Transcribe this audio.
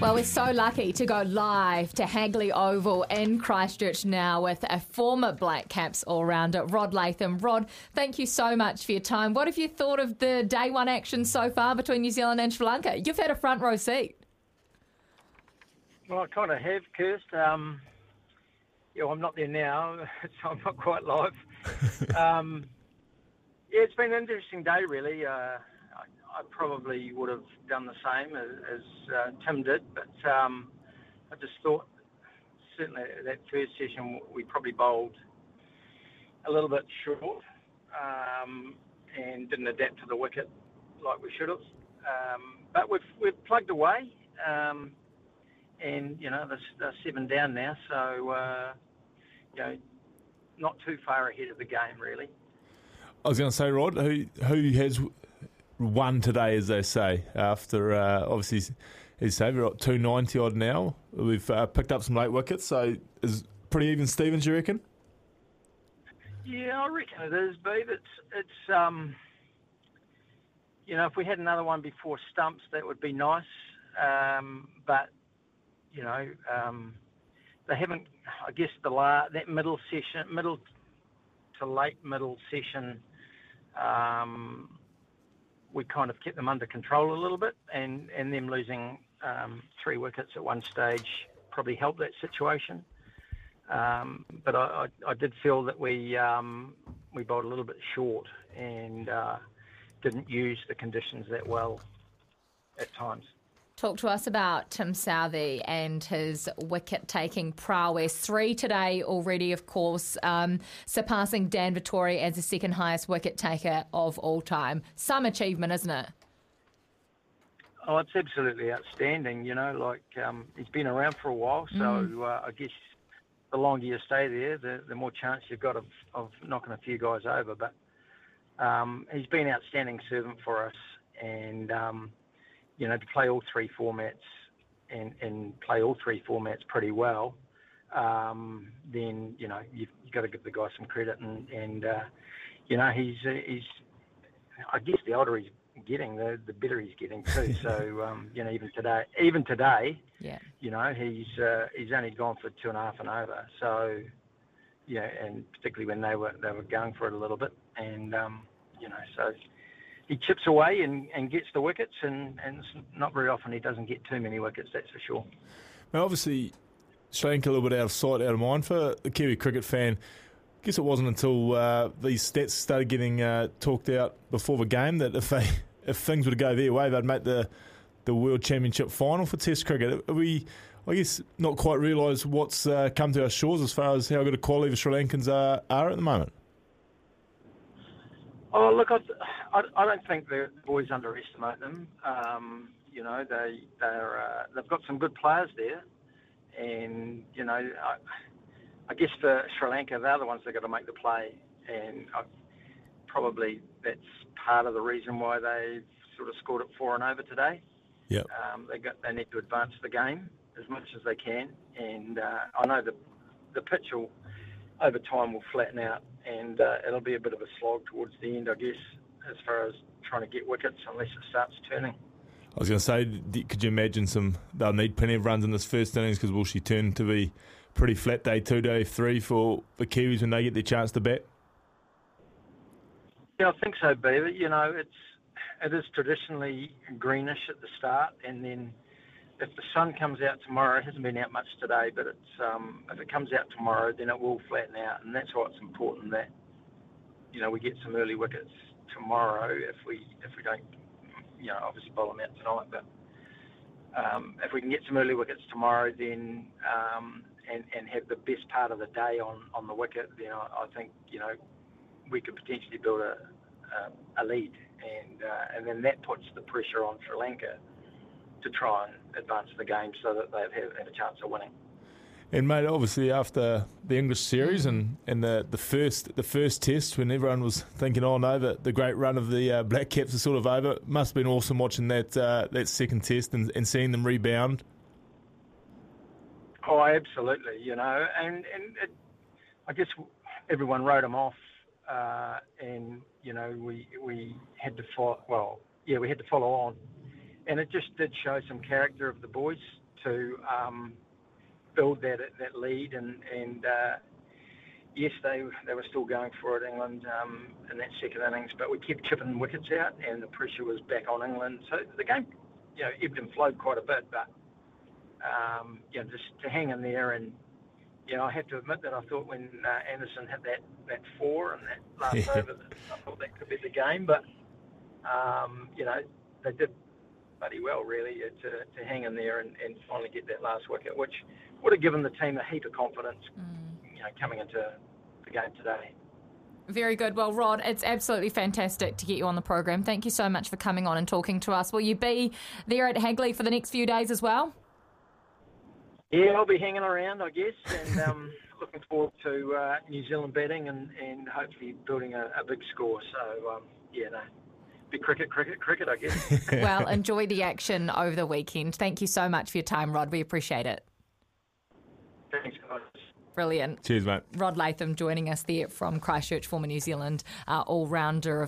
Well, we're so lucky to go live to Hagley Oval in Christchurch now with a former Black Caps all rounder, Rod Latham. Rod, thank you so much for your time. What have you thought of the day one action so far between New Zealand and Sri Lanka? You've had a front row seat. Well, I kind of have, Kirst. Um, yeah, I'm not there now, so I'm not quite live. um, yeah, it's been an interesting day, really. Uh, I probably would have done the same as, as uh, Tim did, but um, I just thought certainly that first session we probably bowled a little bit short um, and didn't adapt to the wicket like we should have. Um, but we've we've plugged away, um, and you know they're, seven down now, so uh, you know not too far ahead of the game really. I was going to say, Rod, who who has won today, as they say, after uh, obviously, as say, we're at 290 odd now. We've uh, picked up some late wickets, so is pretty even Stevens, you reckon? Yeah, I reckon it is, Beav. It's, it's um, you know, if we had another one before stumps, that would be nice. Um, but, you know, um, they haven't, I guess, the la- that middle session, middle to late middle session, um, we kind of kept them under control a little bit, and, and them losing um, three wickets at one stage probably helped that situation. Um, but I, I, I, did feel that we um, we bowled a little bit short and uh, didn't use the conditions that well at times. Talk to us about Tim Southee and his wicket taking prowess. Three today already, of course, um, surpassing Dan Vettori as the second highest wicket taker of all time. Some achievement, isn't it? Oh, it's absolutely outstanding. You know, like um, he's been around for a while, so mm. uh, I guess the longer you stay there, the, the more chance you've got of, of knocking a few guys over. But um, he's been an outstanding servant for us, and um, you know, to play all three formats and, and play all three formats pretty well, um, then you know you've, you've, got to give the guy some credit. And, and uh, you know he's uh, he's I guess the older he's getting, the the better he's getting too. so um, you know even today, even today, yeah, you know he's uh, he's only gone for two and a half and over. So yeah, and particularly when they were they were going for it a little bit, and um, you know so he chips away and, and gets the wickets, and, and not very often he doesn't get too many wickets, that's for sure. Now, obviously, Sri Lanka a little bit out of sight, out of mind for the Kiwi cricket fan. I guess it wasn't until uh, these stats started getting uh, talked out before the game that if they if things were to go their way, they'd make the the World Championship final for Test cricket. We, I guess, not quite realise what's uh, come to our shores as far as how good a quality the Sri Lankans are, are at the moment. Oh, look, I, I, I don't think the boys underestimate them. Um, you know, they they're uh, they've got some good players there, and you know, I, I guess for Sri Lanka, they're the ones that got to make the play, and I, probably that's part of the reason why they've sort of scored it four and over today. Yeah, um, they got they need to advance the game as much as they can, and uh, I know the the pitch will over time will flatten out and uh, it'll be a bit of a slog towards the end, I guess, as far as trying to get wickets unless it starts turning. I was going to say, could you imagine some? They'll need plenty of runs in this first innings because will she turn to be pretty flat day two, day three for the Kiwis when they get their chance to bat? Yeah, I think so, Beaver. You know, it's it is traditionally greenish at the start, and then if the sun comes out tomorrow, it hasn't been out much today, but it's um, if it comes out tomorrow, then it will flatten out, and that's why it's important that you know we get some early wickets tomorrow. If we if we don't, you know, obviously bowl them out tonight, but um, if we can get some early wickets tomorrow, then um, and and have the best part of the day on on the wicket, then I, I think you know we could potentially build a a, a lead, and uh, and then that puts the pressure on Sri Lanka to try and advance the game so that they have, have a chance of winning. And mate, obviously after the English series and, and the, the first the first test when everyone was thinking, oh no, the, the great run of the uh, Black Caps is sort of over. It must have been awesome watching that uh, that second test and, and seeing them rebound. Oh, absolutely. You know, and and it, I guess everyone wrote them off, uh, and you know we we had to follow. Well, yeah, we had to follow on, and it just did show some character of the boys to. Um, build that that lead, and and uh, yes, they they were still going for it, England, um, in that second innings, but we kept chipping wickets out, and the pressure was back on England. So the game, you know, ebbed and flowed quite a bit, but um, you know, just to hang in there and. You know, I have to admit that I thought when uh, Anderson had that, that four and that last over, I thought that could be the game. But um, you know, they did bloody well, really, uh, to, to hang in there and, and finally get that last wicket, which would have given the team a heap of confidence, mm. you know, coming into the game today. Very good. Well, Rod, it's absolutely fantastic to get you on the program. Thank you so much for coming on and talking to us. Will you be there at Hagley for the next few days as well? Yeah, I'll be hanging around, I guess, and um, looking forward to uh, New Zealand batting and, and hopefully building a, a big score. So, um, yeah, no, be cricket, cricket, cricket, I guess. well, enjoy the action over the weekend. Thank you so much for your time, Rod. We appreciate it. Thanks, guys. Brilliant. Cheers, mate. Rod Latham joining us there from Christchurch, former New Zealand uh, all rounder, of